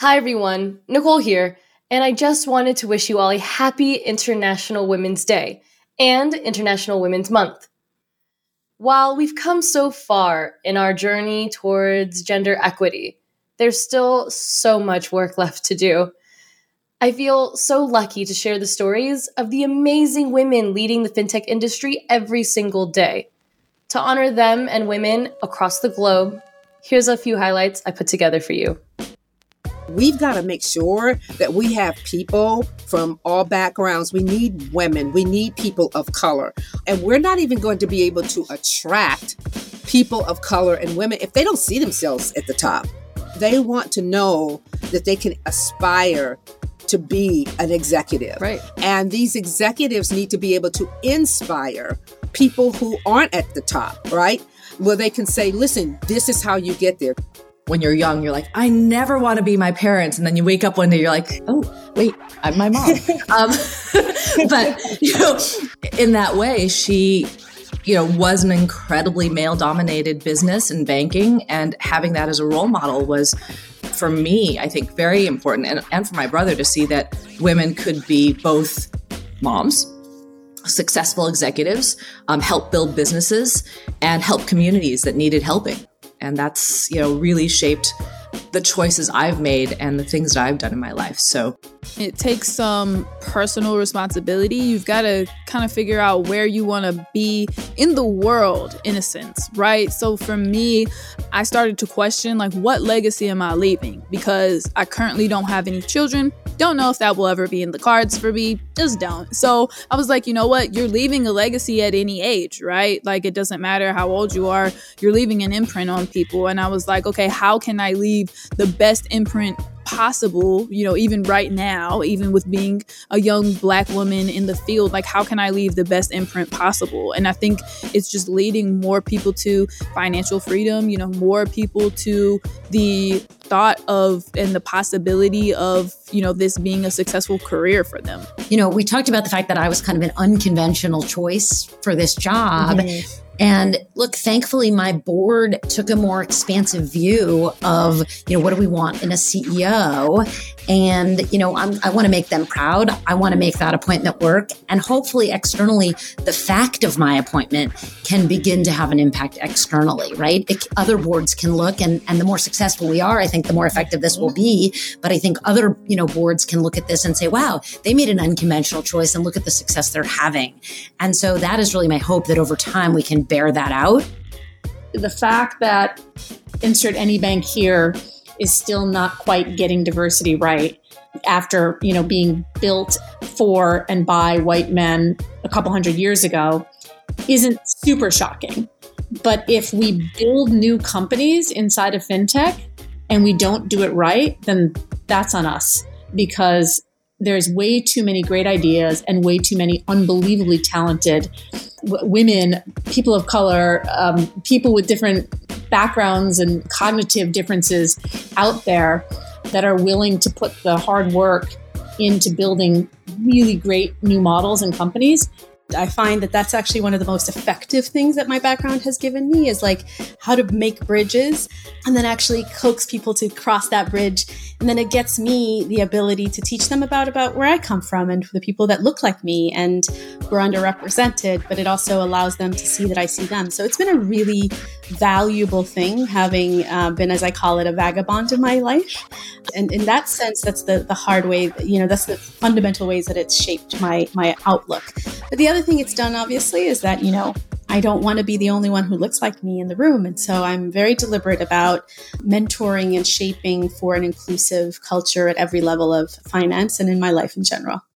Hi, everyone. Nicole here, and I just wanted to wish you all a happy International Women's Day and International Women's Month. While we've come so far in our journey towards gender equity, there's still so much work left to do. I feel so lucky to share the stories of the amazing women leading the fintech industry every single day. To honor them and women across the globe, here's a few highlights I put together for you. We've got to make sure that we have people from all backgrounds. We need women, we need people of color. And we're not even going to be able to attract people of color and women if they don't see themselves at the top. They want to know that they can aspire to be an executive. Right. And these executives need to be able to inspire people who aren't at the top, right? Where they can say, listen, this is how you get there when you're young, you're like, I never want to be my parents. And then you wake up one day, you're like, oh, wait, I'm my mom. um, but, you know, in that way, she, you know, was an incredibly male dominated business and banking. And having that as a role model was, for me, I think very important. And, and for my brother to see that women could be both moms, successful executives, um, help build businesses, and help communities that needed helping and that's you know really shaped the choices I've made and the things that I've done in my life. So it takes some personal responsibility. You've got to kind of figure out where you want to be in the world, in a sense, right? So for me, I started to question, like, what legacy am I leaving? Because I currently don't have any children. Don't know if that will ever be in the cards for me. Just don't. So I was like, you know what? You're leaving a legacy at any age, right? Like, it doesn't matter how old you are, you're leaving an imprint on people. And I was like, okay, how can I leave the best imprint possible, you know, even right now, even with being a young black woman in the field, like how can I leave the best imprint possible? And I think it's just leading more people to financial freedom, you know, more people to the thought of and the possibility of, you know, this being a successful career for them. You know, we talked about the fact that I was kind of an unconventional choice for this job. Mm-hmm. And look, thankfully, my board took a more expansive view of, you know, what do we want in a CEO? And, you know, I'm, i want to make them proud. I want to make that appointment work. And hopefully, externally, the fact of my appointment can begin to have an impact externally, right? It, other boards can look, and, and the more successful we are, I think the more effective this will be. But I think other, you know, boards can look at this and say, wow, they made an unconventional choice and look at the success they're having. And so that is really my hope that over time we can bear that out. The fact that insert any bank here is still not quite getting diversity right after you know being built for and by white men a couple hundred years ago isn't super shocking. But if we build new companies inside of fintech and we don't do it right then that's on us because there's way too many great ideas and way too many unbelievably talented w- women, people of color, um, people with different backgrounds and cognitive differences out there that are willing to put the hard work into building really great new models and companies I find that that's actually one of the most effective things that my background has given me is like how to make bridges and then actually coax people to cross that bridge. And then it gets me the ability to teach them about, about where I come from and the people that look like me and who are underrepresented, but it also allows them to see that I see them. So it's been a really valuable thing having uh, been, as I call it, a vagabond in my life. And in that sense, that's the, the hard way, you know, that's the fundamental ways that it's shaped my, my outlook. But the other other thing it's done, obviously, is that, you know, I don't want to be the only one who looks like me in the room. And so I'm very deliberate about mentoring and shaping for an inclusive culture at every level of finance and in my life in general.